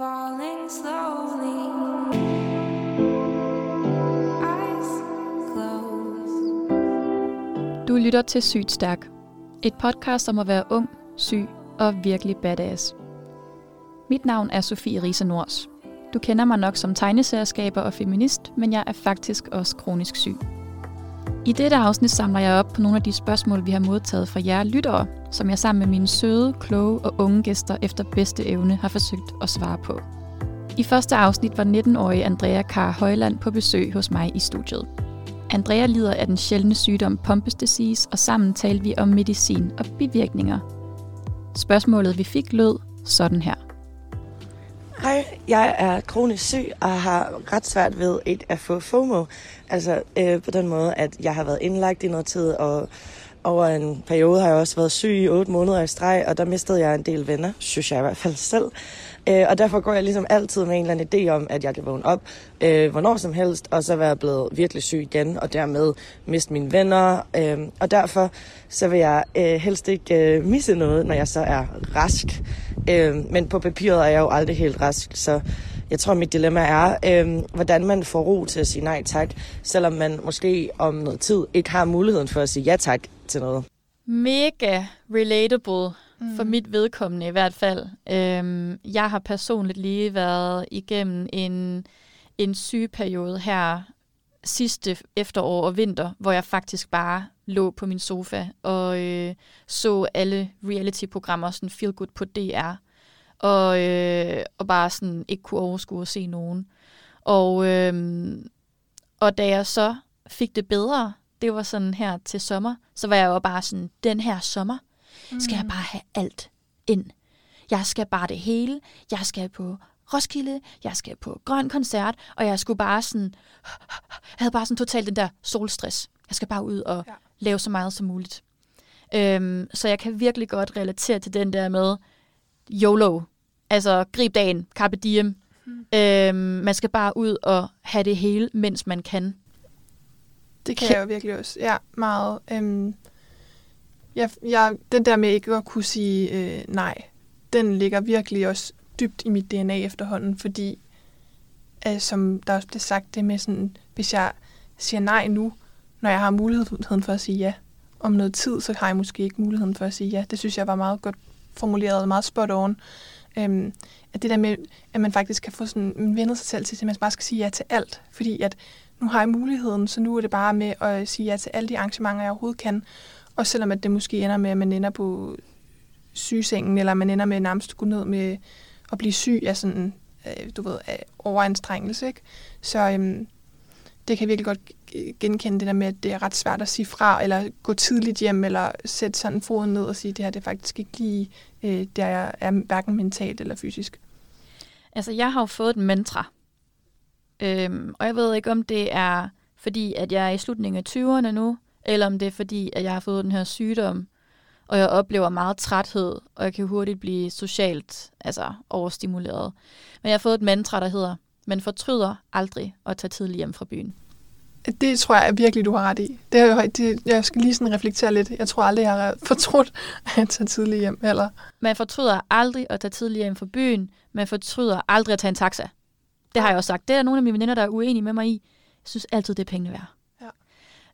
falling slowly. Du lytter til Sygt Stærk. Et podcast om at være ung, syg og virkelig badass. Mit navn er Sofie Riese Nors. Du kender mig nok som tegneserieskaber og feminist, men jeg er faktisk også kronisk syg. I dette afsnit samler jeg op på nogle af de spørgsmål, vi har modtaget fra jer lyttere, som jeg sammen med mine søde, kloge og unge gæster efter bedste evne har forsøgt at svare på. I første afsnit var 19-årige Andrea Kar Højland på besøg hos mig i studiet. Andrea lider af den sjældne sygdom Pompes disease, og sammen talte vi om medicin og bivirkninger. Spørgsmålet, vi fik, lød sådan her. Hej, jeg er kronisk syg og har ret svært ved ikke at få FOMO. Altså øh, på den måde, at jeg har været indlagt i noget tid, og over en periode har jeg også været syg i otte måneder i streg, og der mistede jeg en del venner, synes jeg i hvert fald selv. Øh, og derfor går jeg ligesom altid med en eller anden idé om, at jeg kan vågne op øh, hvornår som helst, og så være blevet virkelig syg igen, og dermed miste mine venner. Øh, og derfor så vil jeg øh, helst ikke øh, misse noget, når jeg så er rask. Øh, men på papiret er jeg jo aldrig helt rask, så jeg tror, mit dilemma er, øh, hvordan man får ro til at sige nej tak, selvom man måske om noget tid ikke har muligheden for at sige ja tak til noget. Mega relatable mm. for mit vedkommende i hvert fald. Øhm, jeg har personligt lige været igennem en, en sygeperiode her sidste efterår og vinter, hvor jeg faktisk bare lå på min sofa og øh, så alle reality-programmer, sådan Feel Good på DR, og, øh, og bare sådan ikke kunne overskue at se nogen. Og, øh, og da jeg så fik det bedre, det var sådan her til sommer, så var jeg jo bare sådan, den her sommer skal jeg bare have alt ind. Jeg skal bare det hele. Jeg skal på Roskilde, jeg skal på Grøn Koncert, og jeg skulle bare sådan, jeg havde bare sådan totalt den der solstress. Jeg skal bare ud og ja. lave så meget som muligt. Øhm, så jeg kan virkelig godt relatere til den der med YOLO. Altså, grib dagen, carpe diem. Mm. Øhm, man skal bare ud og have det hele, mens man kan. Det kan jeg jo virkelig også. Ja, meget. Øhm, jeg, jeg, den der med ikke at kunne sige øh, nej, den ligger virkelig også dybt i mit DNA efterhånden, fordi øh, som der også blev sagt, det med sådan, hvis jeg siger nej nu, når jeg har muligheden for at sige ja, om noget tid, så har jeg måske ikke muligheden for at sige ja. Det synes jeg var meget godt formuleret og meget spot on. Øhm, at det der med, at man faktisk kan få sådan, man vender sig selv til, at man bare skal sige ja til alt, fordi at nu har jeg muligheden, så nu er det bare med at sige ja til alle de arrangementer, jeg overhovedet kan. Og selvom at det måske ender med, at man ender på sygesengen, eller man ender med nærmest at gå ned med at blive syg af sådan, øh, du ved, af overanstrengelse, ikke? Så øhm, det kan jeg virkelig godt genkende det der med, at det er ret svært at sige fra, eller gå tidligt hjem, eller sætte sådan foden ned og sige, det her det er faktisk ikke lige øh, der jeg er hverken mentalt eller fysisk. Altså, jeg har jo fået et mantra, øhm, og jeg ved ikke, om det er fordi, at jeg er i slutningen af 20'erne nu, eller om det er fordi, at jeg har fået den her sygdom, og jeg oplever meget træthed, og jeg kan hurtigt blive socialt altså overstimuleret. Men jeg har fået et mantra, der hedder, man fortryder aldrig at tage tidligt hjem fra byen. Det tror jeg virkelig, du har ret i. Det er, det, jeg skal lige sådan reflektere lidt. Jeg tror aldrig, jeg har fortrudt at tage tidligt hjem. Eller? Man fortryder aldrig at tage tidligt hjem fra byen. Man fortryder aldrig at tage en taxa. Det har jeg også sagt. Det er nogle af mine veninder, der er uenige med mig i. Jeg synes altid, det er pengene værd.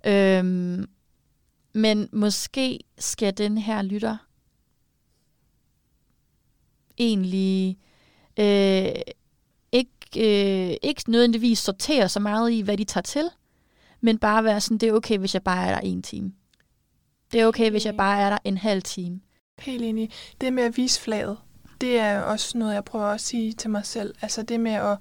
Ja. Øhm, men måske skal den her lytter egentlig øh, ikke, øh, ikke nødvendigvis sortere så meget i, hvad de tager til, men bare være sådan, det er okay, hvis jeg bare er der en time. Det er okay, hvis jeg bare er der en halv time. Helt enig. Det med at vise flaget, det er også noget, jeg prøver at sige til mig selv. Altså det med at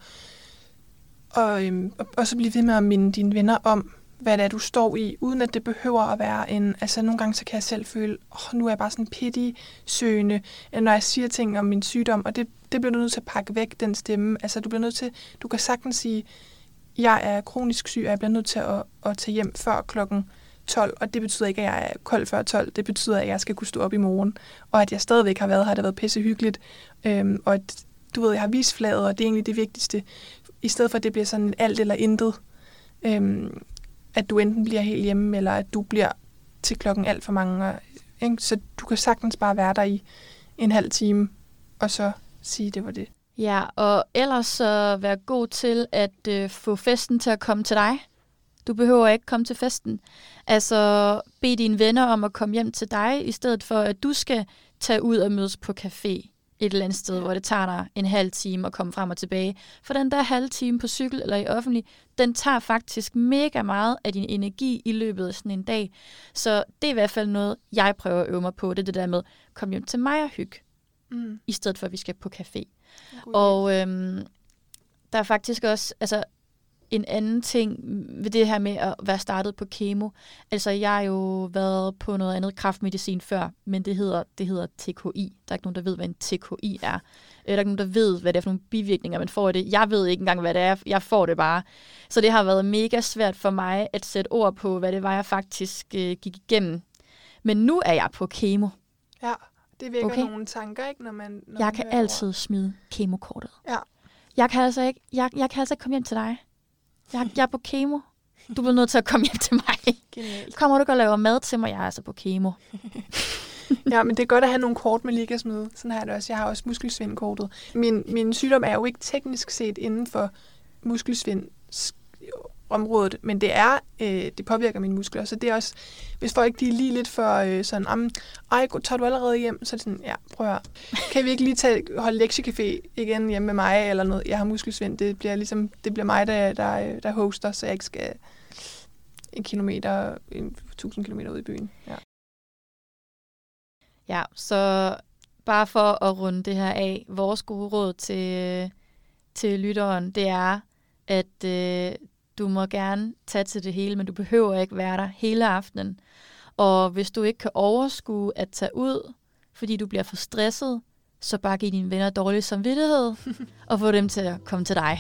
og, øhm, og så blive ved med at minde dine venner om, hvad det er, du står i, uden at det behøver at være en... Altså, nogle gange så kan jeg selv føle, åh, oh, nu er jeg bare sådan pity søgende, når jeg siger ting om min sygdom, og det, det bliver du nødt til at pakke væk, den stemme. Altså, du bliver nødt til... Du kan sagtens sige, jeg er kronisk syg, og jeg bliver nødt til at, at tage hjem før klokken 12, og det betyder ikke, at jeg er kold før 12. Det betyder, at jeg skal kunne stå op i morgen, og at jeg stadigvæk har været her, det har været pisse hyggeligt, øhm, og at, du ved, jeg har vist flaget, og det er egentlig det vigtigste, i stedet for, at det bliver sådan alt eller intet. Øhm, at du enten bliver helt hjemme, eller at du bliver til klokken alt for mange. Ikke? Så du kan sagtens bare være der i en halv time, og så sige, det var det. Ja, og ellers så være god til at øh, få festen til at komme til dig. Du behøver ikke komme til festen. Altså, bed dine venner om at komme hjem til dig, i stedet for at du skal tage ud og mødes på café et eller andet sted, hvor det tager dig en halv time at komme frem og tilbage. For den der halve time på cykel eller i offentlig, den tager faktisk mega meget af din energi i løbet af sådan en dag. Så det er i hvert fald noget, jeg prøver at øve mig på. Det er det der med, kom hjem til mig og hygge, Mm. i stedet for at vi skal på café. God. Og øhm, der er faktisk også altså, en anden ting ved det her med at være startet på kemo. Altså, jeg har jo været på noget andet kraftmedicin før, men det hedder, det hedder TKI. Der er ikke nogen, der ved, hvad en TKI er. Øh, Der er ikke nogen, der ved, hvad det er for nogle bivirkninger, man får af det. Jeg ved ikke engang, hvad det er. Jeg får det bare. Så det har været mega svært for mig at sætte ord på, hvad det var, jeg faktisk øh, gik igennem. Men nu er jeg på kemo. Ja, det vækker Okay. nogle tanker, ikke, når man når Jeg man kan altid smide kemokortet. Ja. Jeg kan altså ikke, jeg, jeg kan altså ikke komme hjem til dig. Jeg, jeg er på kemo. Du bliver nødt til at komme hjem til mig. Genialt. Kommer du ikke og laver mad til mig? Jeg er altså på kemo. Ja, men det er godt at have nogle kort, man lige kan smide. Sådan har jeg det også. Jeg har også muskelsvindkortet. Min, min sygdom er jo ikke teknisk set inden for muskelsvind området, men det er, øh, det påvirker mine muskler, så det er også, hvis folk de er lige lidt for øh, sådan, "Am, ej, tager du allerede hjem? Så er det sådan, ja, prøv at. Kan vi ikke lige tage, holde lektiecafé igen hjemme med mig, eller noget? Jeg har muskelsvind, det bliver ligesom, det bliver mig, der, der, der hoster, så jeg ikke skal en kilometer, en tusind kilometer ud i byen. Ja. Ja, så bare for at runde det her af, vores gode råd til, til lytteren, det er, at øh, du må gerne tage til det hele, men du behøver ikke være der hele aftenen. Og hvis du ikke kan overskue at tage ud, fordi du bliver for stresset, så bare giv dine venner dårlig samvittighed, og få dem til at komme til dig.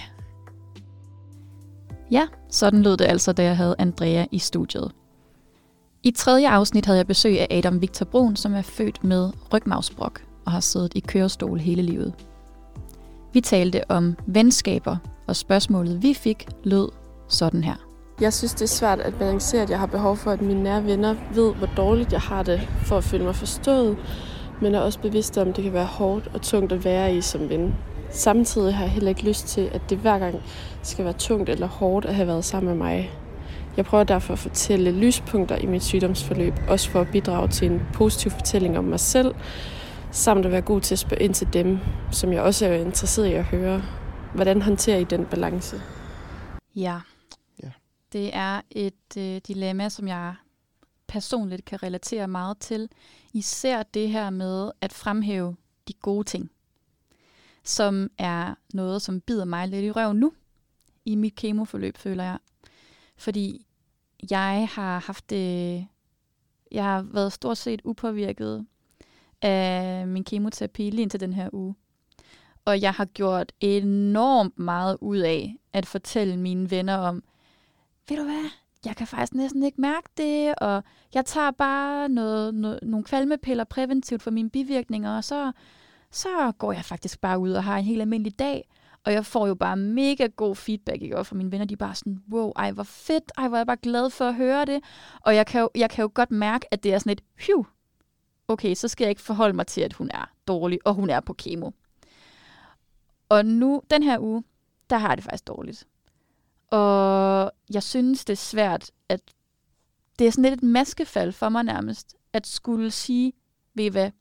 Ja, sådan lød det altså, da jeg havde Andrea i studiet. I tredje afsnit havde jeg besøg af Adam Victor Brun, som er født med rygmavsbrok og har siddet i kørestol hele livet. Vi talte om venskaber, og spørgsmålet vi fik lød sådan her. Jeg synes, det er svært at balancere, at jeg har behov for, at mine nære venner ved, hvor dårligt jeg har det, for at føle mig forstået, men er også bevidst om, at det kan være hårdt og tungt at være i som ven. Samtidig har jeg heller ikke lyst til, at det hver gang skal være tungt eller hårdt at have været sammen med mig. Jeg prøver derfor at fortælle lyspunkter i mit sygdomsforløb, også for at bidrage til en positiv fortælling om mig selv, samt at være god til at spørge ind til dem, som jeg også er interesseret i at høre. Hvordan håndterer I den balance? Ja. Det er et øh, dilemma, som jeg personligt kan relatere meget til. Især det her med at fremhæve de gode ting, som er noget, som bider mig lidt i røven nu i mit kemoforløb, føler jeg. Fordi jeg har haft det... Jeg har været stort set upåvirket af min kemoterapi lige indtil den her uge. Og jeg har gjort enormt meget ud af at fortælle mine venner om, ved du hvad, jeg kan faktisk næsten ikke mærke det, og jeg tager bare noget, noget, nogle kvalmepiller præventivt for mine bivirkninger, og så, så går jeg faktisk bare ud og har en helt almindelig dag. Og jeg får jo bare mega god feedback ikke? Og fra mine venner. De er bare sådan, wow, ej hvor fedt, ej hvor er jeg bare glad for at høre det. Og jeg kan jo, jeg kan jo godt mærke, at det er sådan et, phew, okay, så skal jeg ikke forholde mig til, at hun er dårlig, og hun er på kemo. Og nu, den her uge, der har jeg det faktisk dårligt. Og jeg synes, det er svært, at det er sådan lidt et maskefald for mig nærmest, at skulle sige, ved I hvad,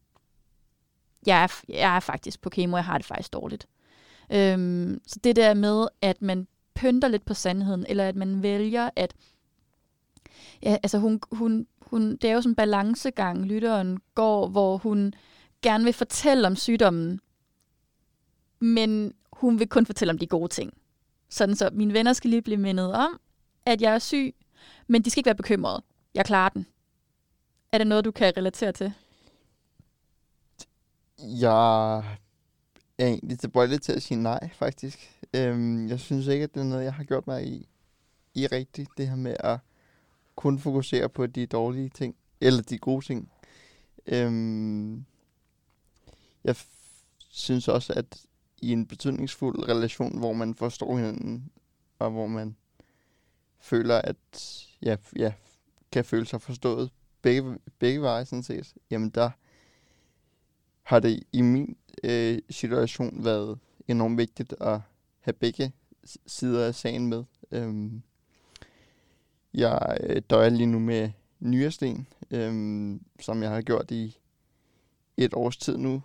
jeg er, jeg er faktisk på kemo, jeg har det faktisk dårligt. Øhm, så det der med, at man pynter lidt på sandheden, eller at man vælger at, ja, altså hun, hun, hun, det er jo sådan en balancegang, lytteren går, hvor hun gerne vil fortælle om sygdommen, men hun vil kun fortælle om de gode ting. Sådan så mine venner skal lige blive mindet om, at jeg er syg, men de skal ikke være bekymrede. Jeg klarer den. Er det noget, du kan relatere til? Jeg er egentlig tilbøjelig til at sige nej, faktisk. Øhm, jeg synes ikke, at det er noget, jeg har gjort mig i, i rigtigt. Det her med at kun fokusere på de dårlige ting, eller de gode ting. Øhm, jeg f- synes også, at i en betydningsfuld relation, hvor man forstår hinanden, og hvor man føler, at ja, ja, kan føle sig forstået begge, begge veje, sådan set, jamen der har det i min øh, situation været enormt vigtigt at have begge sider af sagen med. Øhm, jeg øh, døjer lige nu med nyresten, øhm, som jeg har gjort i et års tid nu.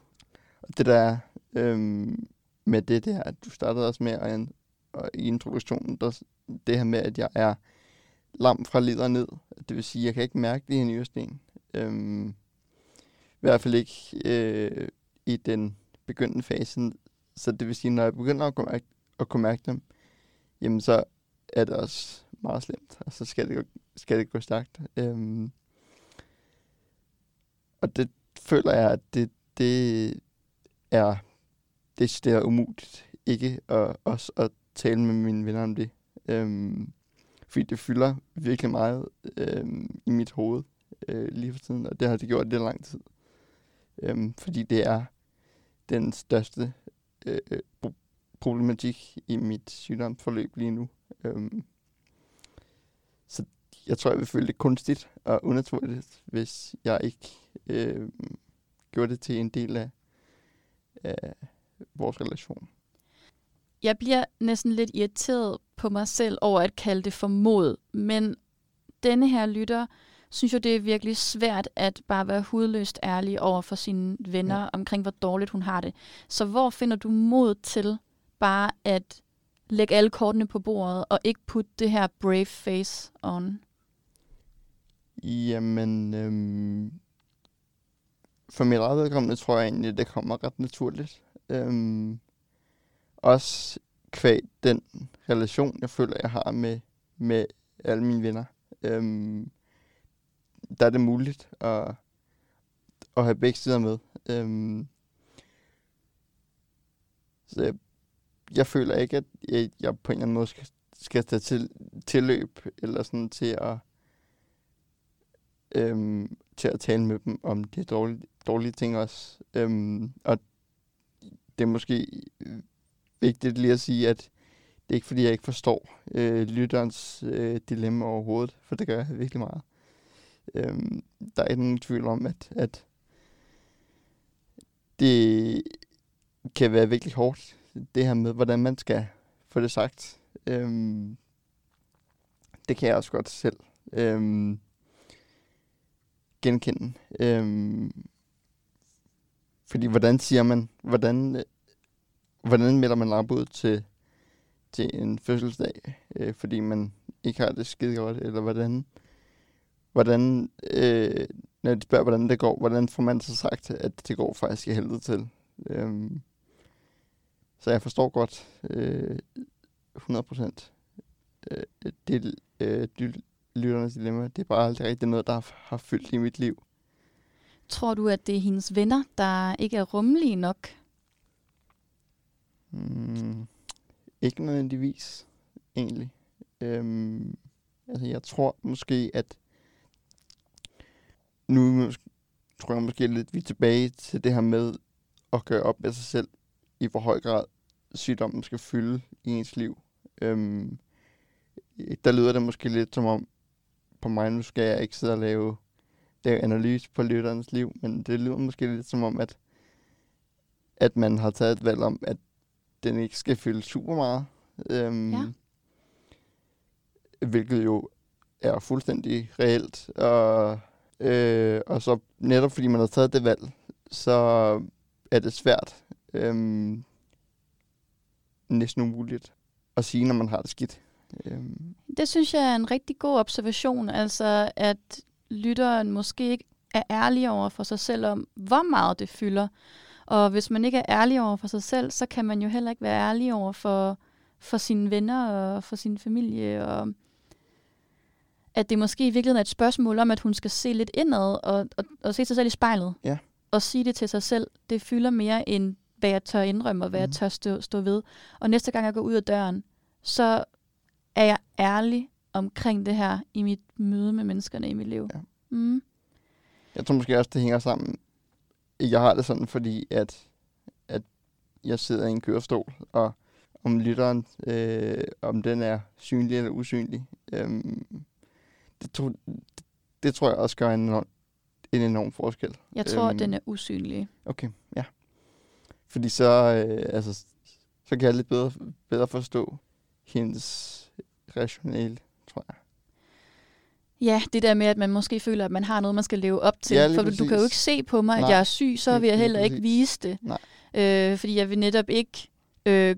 Og det der øhm, med det der, at du startede også med at, og i introduktionen, der, det her med, at jeg er lam fra leder ned. Det vil sige, at jeg kan ikke mærke de her nyresten. Øhm, I hvert fald ikke øh, i den begyndende fase. Så det vil sige, når jeg begynder at kunne mærke, at kunne mærke dem, jamen så er det også meget slemt, og så skal det, gå- skal det gå stærkt. Øhm, og det føler jeg, at det, det er det, det er umuligt ikke at, også at tale med mine venner om det. Øhm, fordi det fylder virkelig meget øhm, i mit hoved øh, lige for tiden, og det har det gjort i lang tid. Øhm, fordi det er den største øh, øh, pro- problematik i mit sygdomsforløb lige nu. Øhm, så jeg tror, jeg vil føle det kunstigt og unaturligt, hvis jeg ikke øh, gjorde det til en del af, af vores relation. Jeg bliver næsten lidt irriteret på mig selv over at kalde det for mod, men denne her lytter synes jo, det er virkelig svært at bare være hudløst ærlig over for sine venner Ja. omkring, hvor dårligt hun har det. Så hvor finder du mod til bare at lægge alle kortene på bordet og ikke putte det her brave face on? Jamen, øhm, for mit eget vedkommende tror jeg egentlig, det kommer ret naturligt. Øhm, også kvæg den relation, jeg føler, jeg har med, med alle mine venner. Øhm, der er det muligt at, at have begge sider med. Øhm, så jeg, jeg føler ikke, at jeg, jeg på en eller anden måde skal, skal tage til, tilløb eller sådan til at øhm, til at tale med dem om de dårlige, dårlige ting også. Øhm, og det er måske øh, vigtigt lige at sige, at det er ikke fordi, jeg ikke forstår øh, lytterens øh, dilemma overhovedet, for det gør jeg virkelig meget. Øhm, der er ikke nogen tvivl om, at, at det kan være virkelig hårdt, det her med, hvordan man skal få det sagt. Øhm, det kan jeg også godt selv. Øhm, genkende. Øhm, fordi hvordan siger man, hvordan, hvordan melder man afbud til, til en fødselsdag, øh, fordi man ikke har det skide godt, eller hvordan, hvordan øh, når de spørger, hvordan det går, hvordan får man så sagt, at det går faktisk i helvede til. Øh, så jeg forstår godt øh, 100 procent øh, det øh, lytternes dilemma. Det er bare aldrig rigtig noget, der har, har fyldt i mit liv. Tror du, at det er hendes venner, der ikke er rummelige nok? Mm, ikke nødvendigvis, egentlig. Øhm, altså, jeg tror måske, at nu tror jeg måske lidt, vi er tilbage til det her med at gøre op med sig selv, i hvor høj grad sygdommen skal fylde i ens liv. Øhm, der lyder det måske lidt som om, på mig nu skal jeg ikke sidde og lave, lave analyse på lytterens liv, men det lyder måske lidt som om, at, at man har taget et valg om, at den ikke skal fylde super meget. Øhm, Ja. Hvilket jo er fuldstændig reelt. Og, øh, og så netop fordi man har taget det valg, så er det svært, øhm, næsten umuligt, at sige, når man har det skidt. Øhm, Det synes jeg er en rigtig god observation, altså at lytteren måske ikke er ærlig over for sig selv om, hvor meget det fylder. Og hvis man ikke er ærlig over for sig selv, så kan man jo heller ikke være ærlig over for, for sine venner og for sin familie. Og at det måske i virkeligheden er et spørgsmål om, at hun skal se lidt indad og, og, og se sig selv i spejlet. Ja. Og sige det til sig selv. Det fylder mere end, hvad jeg tør indrømme og hvad mm. jeg Mhm. tør stå, stå ved. Og næste gang jeg går ud af døren, så er jeg ærlig omkring det her i mit møde med menneskerne i mit liv. Ja. Mm. Jeg tror måske også, det hænger sammen. Jeg har det sådan, fordi at, at jeg sidder i en kørestol, og om lytteren, øh, om den er synlig eller usynlig, øhm, det, tro, det, det tror jeg også gør en enorm, en enorm forskel. Jeg tror, Øhm. den er usynlig. Okay, ja. Fordi så, øh, altså, så kan jeg lidt bedre, bedre forstå hendes rationale. Ja, det der med, at man måske føler, at man har noget, man skal leve op til. Ja, for du, du kan jo præcis. ikke se på mig, at Nej, jeg er syg, så vil jeg heller ikke præcis. vise det. Nej. Øh, fordi jeg vil netop ikke øh,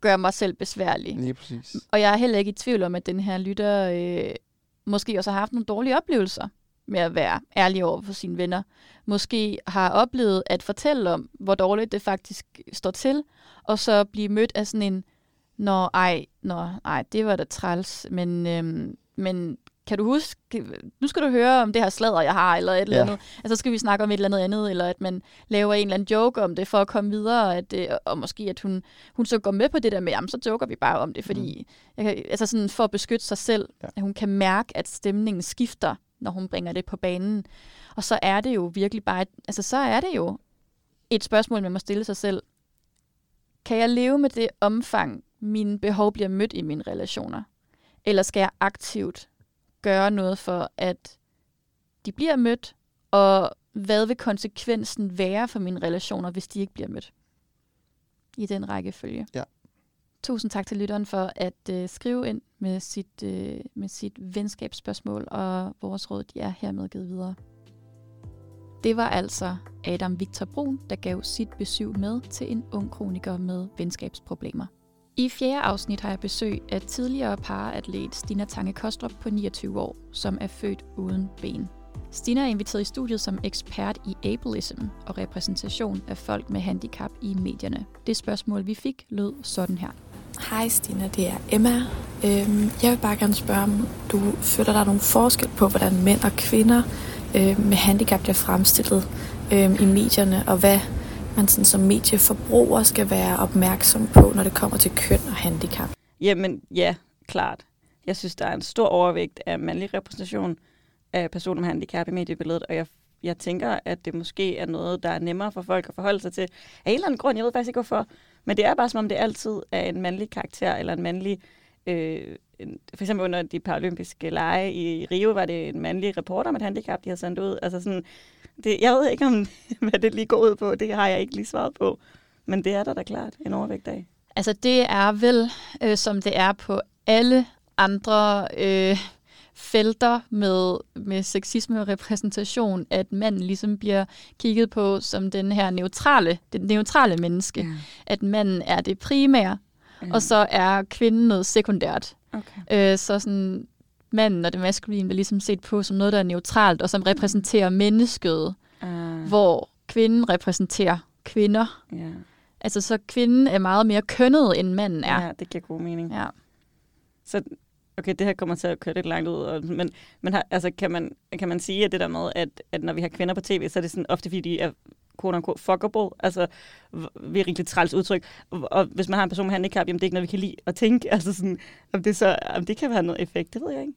gøre mig selv besværlig. Lige præcis. Og jeg er heller ikke i tvivl om, at den her lytter øh, måske også har haft nogle dårlige oplevelser med at være ærlig over for sine venner. Måske har oplevet at fortælle om, hvor dårligt det faktisk står til, og så blive mødt af sådan en, nå ej, nå, ej, det var da træls, men, øhm, men kan du huske, nu skal du høre om det her sladder, jeg har, eller et eller Ja. andet. Altså, så skal vi snakke om et eller andet andet, eller at man laver en eller anden joke om det, for at komme videre, at, øh, og måske at hun, hun så går med på det der med, jamen, så joker vi bare om det, fordi, jeg kan, altså sådan for at beskytte sig selv, Ja. ja. at hun kan mærke, at stemningen skifter, når hun bringer det på banen. Og så er det jo virkelig bare, et, altså så er det jo et spørgsmål, man må stille sig selv. Kan jeg leve med det omfang, mine behov bliver mødt i mine relationer? Eller skal jeg aktivt gøre noget for, at de bliver mødt, og hvad vil konsekvensen være for mine relationer, hvis de ikke bliver mødt? I den rækkefølge. Ja. Tusind tak til lytteren for at øh, skrive ind med sit, øh, med sit venskabsspørgsmål, og vores råd de er hermed givet videre. Det var altså Adam Victor Brun, der gav sit besøg med til en ung kroniker med venskabsproblemer. I fjerde afsnit har jeg besøg af tidligere paraatlet Stina Tange Kostrup på 29 år, som er født uden ben. Stina er inviteret i studiet som ekspert i ableism og repræsentation af folk med handicap i medierne. Det spørgsmål, vi fik, lød sådan her. Hej Stina, det er Emma. Øhm, jeg vil bare gerne spørge, om du føler der er nogen forskel på, hvordan mænd og kvinder øh, med handicap bliver fremstillet øh, i medierne, og hvad man sådan som medieforbruger skal være opmærksom på, når det kommer til køn og handicap. Jamen, ja, klart. Jeg synes, der er en stor overvægt af mandlig repræsentation af personer med handicap i mediebilledet, og jeg, jeg tænker, at det måske er noget, der er nemmere for folk at forholde sig til. Af en eller anden grund, jeg ved faktisk ikke hvorfor, men det er bare som om, det altid er en mandlig karakter, eller en mandlig... Øh, for eksempel under de paralympiske lege i Rio, var det en mandlig reporter med et handicap, de har sendt ud. Altså sådan, det, jeg ved ikke, om, hvad det lige går ud på. Det har jeg ikke lige svaret på. Men det er der da klart en overvægt af. Altså det er vel, øh, som det er på alle andre øh, felter med, med sexisme og repræsentation, at manden ligesom bliver kigget på som den her neutrale, det neutrale menneske. Ja. At manden er det primære, Ja. og så er kvinden noget sekundært. Okay. Øh, så sådan manden og det maskuline bliver ligesom set på som noget, der er neutralt, og som repræsenterer mennesket, Uh, hvor kvinden repræsenterer kvinder. ja. Altså så kvinden er meget mere kønnet, end manden er. ja, det giver god mening. Ja. Så, okay, det her kommer til at køre lidt langt ud, og, men, men har, altså, kan, man, kan man sige, at det der med, at, at når vi har kvinder på tv, så er det sådan ofte, fordi de er quote unquote fuckable, altså virkelig træls udtryk. Og, hvis man har en person med handicap, jamen det er ikke noget, vi kan lide at tænke. Altså sådan, om det, så, om det kan have noget effekt, det ved jeg ikke.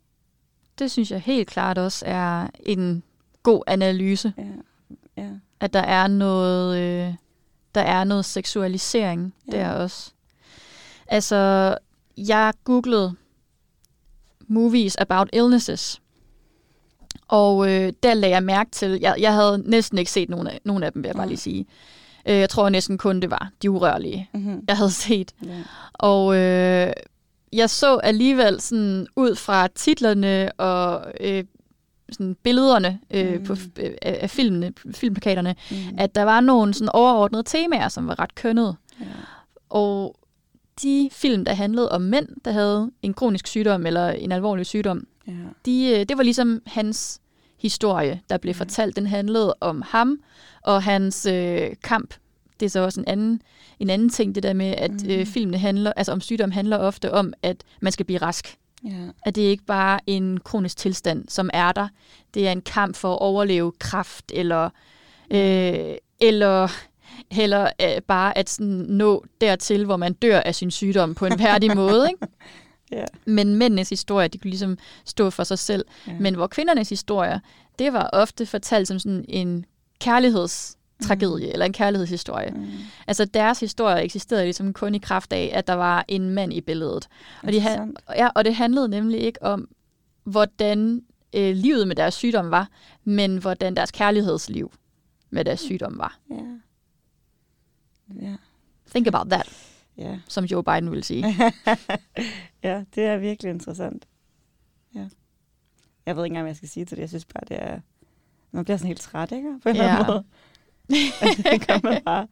Det synes jeg helt klart også er en god analyse, Ja, ja. at der er noget, øh, der er noget seksualisering ja. der også. Altså, jeg googlede movies about illnesses, og øh, der lagde jeg mærke til, jeg, jeg havde næsten ikke set nogen af, nogen af dem, vil jeg bare lige sige. Øh, jeg tror næsten kun, det var de urørlige, Mm-hmm. jeg havde set. ja. Og øh, jeg så alligevel sådan ud fra titlerne og øh, sådan billederne øh, Mm. på, øh, af af filmene, filmplakaterne, Mm. at der var nogle sådan overordnede temaer, som var ret kønnede. ja. Og de film, der handlede om mænd, der havde en kronisk sygdom eller en alvorlig sygdom, ja. de, øh, det var ligesom hans historie, der blev Ja. fortalt. Den handlede om ham og hans øh, kamp. Det er så også en anden, en anden ting, det der med, at Mhm. øh, filmene handler, altså om sygdom handler ofte om, at man skal blive rask. ja. At det ikke bare er en kronisk tilstand, som er der. Det er en kamp for at overleve kræft, eller, øh, eller heller øh, bare at sådan nå dertil, hvor man dør af sin sygdom på en værdig måde. Ikke? Ja. Men mændenes historie, de kunne ligesom stå for sig selv. Ja. Men hvor kvindernes historie, det var ofte fortalt som sådan en kærlighedstragedie, mm. eller en kærlighedshistorie. Mm. Altså deres historie eksisterede ligesom kun i kraft af, at der var en mand i billedet. Og, de ha- ja, og det handlede nemlig ikke om, hvordan øh, livet med deres sygdom var, men hvordan deres kærlighedsliv med deres sygdom var. Ja. Ja. Think about that. Ja. som Joe Biden vil sige. ja, det er virkelig interessant. Ja. Jeg ved ikke engang, hvad jeg skal sige til det. Jeg synes bare, det er... Man bliver sådan helt træt, ikke? På en eller anden Ja. måde. det gør man bare.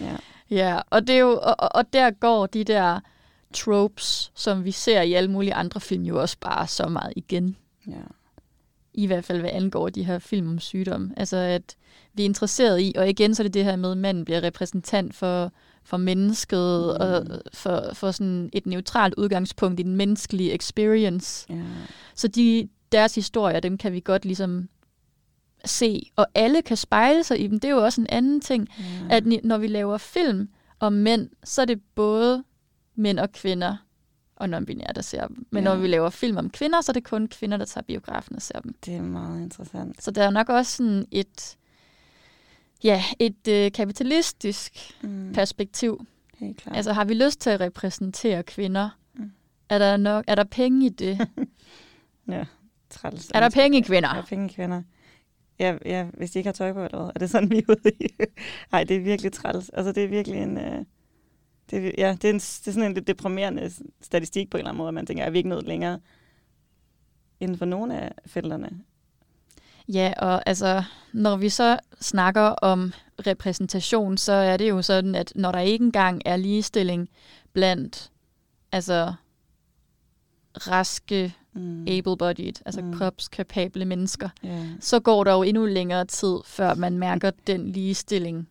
Ja. Ja, og, det er jo, og, og- og der går de der tropes, som vi ser i alle mulige andre film, jo også bare så meget igen. ja. I hvert fald, hvad angår de her film om sygdom. Altså, at vi er interesseret i, og igen så er det det her med, at manden bliver repræsentant for, for mennesket, mm. og for, for sådan et neutralt udgangspunkt i den menneskelige experience. ja. Så de, deres historier, dem kan vi godt ligesom se, og alle kan spejle sig i dem. Det er jo også en anden ting, ja. at når vi laver film om mænd, så er det både mænd og kvinder og non-binære, der ser dem. Men Ja. når vi laver film om kvinder, så er det kun kvinder, der tager biografen og ser dem. Det er meget interessant. Så der er nok også sådan et, ja, et øh, kapitalistisk Mm. perspektiv. Helt klart. Altså har vi lyst til at repræsentere kvinder? Mm. Er der nok, er der penge i det? ja. Træls. er der penge i kvinder? Er der penge i kvinder? Ja, ja, hvis de ikke har tøj på, eller hvad? Er det sådan, vi er ude i? Nej, det er virkelig træls. Altså, det er virkelig en... Øh, det er, ja, det er, en, det er sådan en lidt deprimerende statistik på en eller anden måde, at man tænker, er vi ikke nået længere inden for nogle af felterne? Ja, og altså, når vi så snakker om repræsentation, så er det jo sådan, at når der ikke engang er ligestilling blandt altså raske, Mm. able-bodied, altså Mm. kropskapable mennesker, Ja. så går der jo endnu længere tid, før man mærker den ligestilling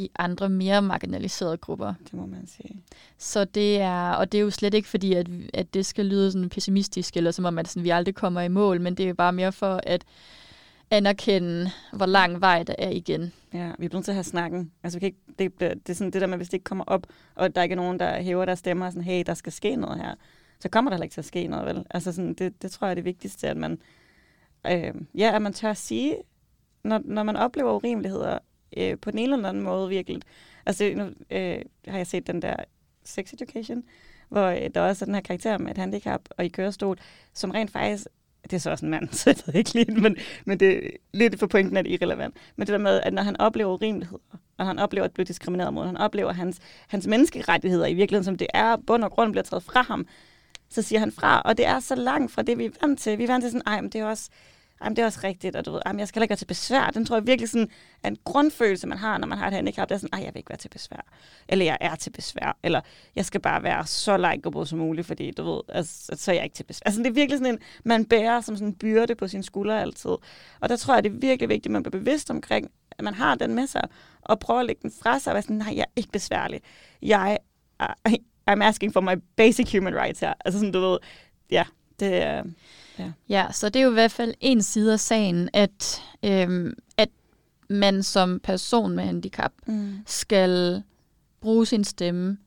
i andre mere marginaliserede grupper. Det må man sige. Så det er, og det er jo slet ikke fordi, at, at det skal lyde sådan pessimistisk, eller som om, at sådan, vi aldrig kommer i mål, men det er bare mere for at anerkende, hvor lang vej der er igen. Ja, vi er nødt til at have snakken. Altså, vi kan ikke, det, det er sådan det der med, hvis det ikke kommer op, og der ikke er nogen, der hæver deres stemmer og sådan, hey, der skal ske noget her, så kommer der heller ikke til at ske noget, vel? Altså, sådan, det, det tror jeg er det vigtigste, at man, øh, ja, at man tør at sige, når, når man oplever urimeligheder øh, på den ene eller anden måde virkelig. Altså, nu øh, har jeg set den der Sex Education, hvor øh, der også er den her karakter med et handicap og i kørestol, som rent faktisk det er så også en mand, så jeg ved ikke lige, men, men det er lidt for pointen er det irrelevant. Men det der med, at når han oplever urimeligheder, og han oplever at blive diskrimineret mod, han oplever hans, hans menneskerettigheder i virkeligheden, som det er, bund og grund bliver taget fra ham, så siger han fra, og det er så langt fra det, vi er vant til. Vi er vant til sådan, ej, men det er også, jamen det er også rigtigt, og du ved, jamen jeg skal ikke være til besvær. Den tror jeg virkelig sådan, er en grundfølelse, man har, når man har et handicap. Det er sådan, jeg vil ikke være til besvær. Eller jeg er til besvær. Eller jeg skal bare være så likeable som muligt, fordi du ved, altså, så er jeg ikke til besvær. Altså, det er virkelig sådan en, man bærer som sådan en byrde på sine skuldre altid. Og der tror jeg, det er virkelig vigtigt, at man bliver bevidst omkring, at man har den med sig, og prøver at lægge den fra sig, og være sådan, nej, jeg er ikke besværlig. Jeg er, I'm asking for my basic human rights her. Altså sådan, du ved, ja, det er... Ja, så det er jo i hvert fald en side af sagen, at, øhm, at man som person med handicap Mm. skal bruge sin stemme.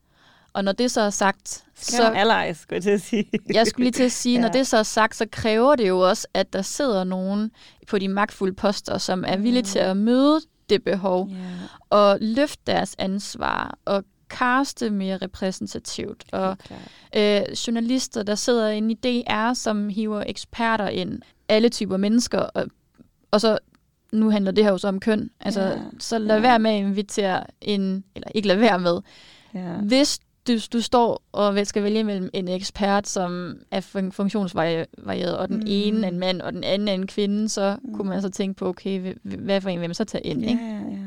Og når det så er sagt, Så så allies, skulle jeg til at sige. jeg skulle lige til at sige, når Ja. det så er sagt, så kræver det jo også, at der sidder nogen på de magtfulde poster, som er villige til at møde det behov, Ja, og løfte deres ansvar, og kaste mere repræsentativt, og øh, journalister, der sidder inde i DR, som hiver eksperter ind, alle typer mennesker, og, og så, nu handler det her jo så om køn, altså, Ja, så lad ja. være med at invitere en, eller ikke lad være med, Ja. hvis du, du står og skal vælge mellem en ekspert, som er fun- funktionsvarieret, og den Mm. ene er en mand, og den anden er en kvinde, så Mm. kunne man så tænke på, okay, hv- hvad for en vil man så tage ind, Ja, ikke? ja, ja.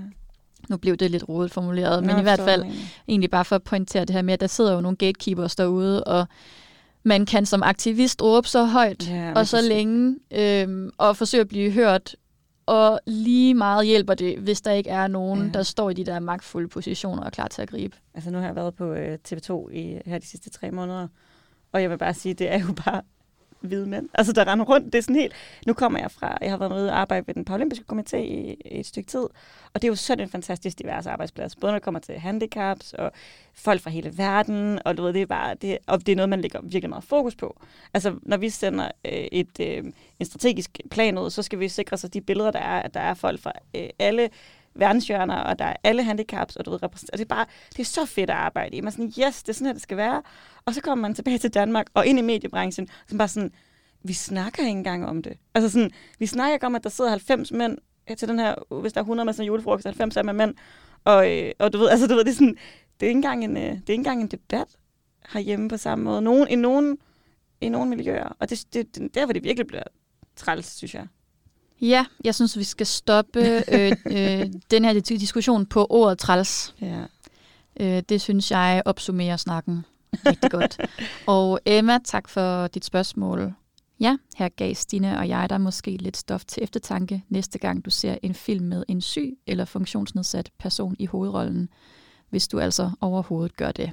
Nu blev det lidt rodet formuleret, men Nå, i hvert fald mener. egentlig bare for at pointere det her med, at der sidder jo nogle gatekeepers derude, og man kan som aktivist råbe så højt Ja, og så længe, øhm, og forsøge at blive hørt, og lige meget hjælper det, hvis der ikke er nogen, ja. der står i de der magtfulde positioner og er klar til at gribe. Altså nu har jeg været på øh, TV2 i her de sidste tre måneder, og jeg vil bare sige, det er jo bare hvide mænd. Altså der render rundt, det er sådan helt... Nu kommer jeg fra, jeg har været med og arbejde ved den paralympiske komité i, i et stykke tid, og det er jo sådan en fantastisk divers arbejdsplads. Både når det kommer til handicaps og folk fra hele verden, og du ved, det er bare, det, og det er noget, man lægger virkelig meget fokus på. Altså når vi sender øh, et, øh, en strategisk plan ud, så skal vi sikre os, at de billeder, der er, at der er folk fra øh, alle verdenshjørner, og der er alle handicaps, og du ved, repræsent- og det er bare, det er så fedt at arbejde i. Man er sådan, yes, det er sådan her, det skal være. Og så kommer man tilbage til Danmark og ind i mediebranchen, som bare sådan, vi snakker ikke engang om det. Altså sådan, vi snakker ikke om, at der sidder 90 mænd øh, til den her, hvis der er 100 med sådan en julefrokost, 90 er med mænd, og, øh, og du ved, altså du ved, det er sådan, det er ikke engang en, øh, det er ikke engang en debat herhjemme på samme måde. Nogen, i, nogen, I nogle miljøer. Og det, det, det, der, hvor det virkelig bliver træls, synes jeg. Ja, jeg synes, vi skal stoppe øh, øh, den her diskussion på ordet træls. Ja. Øh, det synes jeg opsummerer snakken rigtig godt. Og Emma, tak for dit spørgsmål. Ja, her gav Stine og jeg dig måske lidt stof til eftertanke næste gang du ser en film med en syg eller funktionsnedsat person i hovedrollen, hvis du altså overhovedet gør det.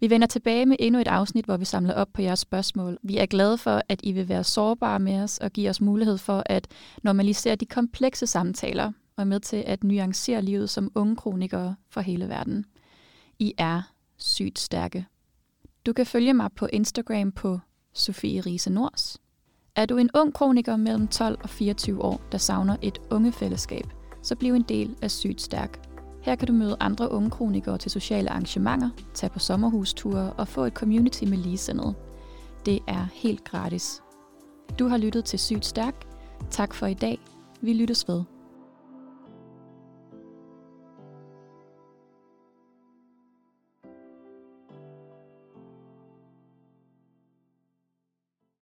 Vi vender tilbage med endnu et afsnit, hvor vi samler op på jeres spørgsmål. Vi er glade for, at I vil være sårbare med os og give os mulighed for at normalisere de komplekse samtaler og med til at nuancere livet som unge kronikere for hele verden. I er sygt stærke. Du kan følge mig på Instagram på Sofie Riese Nors. Er du en ung kroniker mellem 12 og 24 år, der savner et ungefællesskab, så bliv en del af Sygt Stærk. Her kan du møde andre unge kronikere til sociale arrangementer, tage på sommerhusture og få et community med ligesindede. Det er helt gratis. Du har lyttet til Sygt Stærk. Tak for i dag. Vi lyttes ved.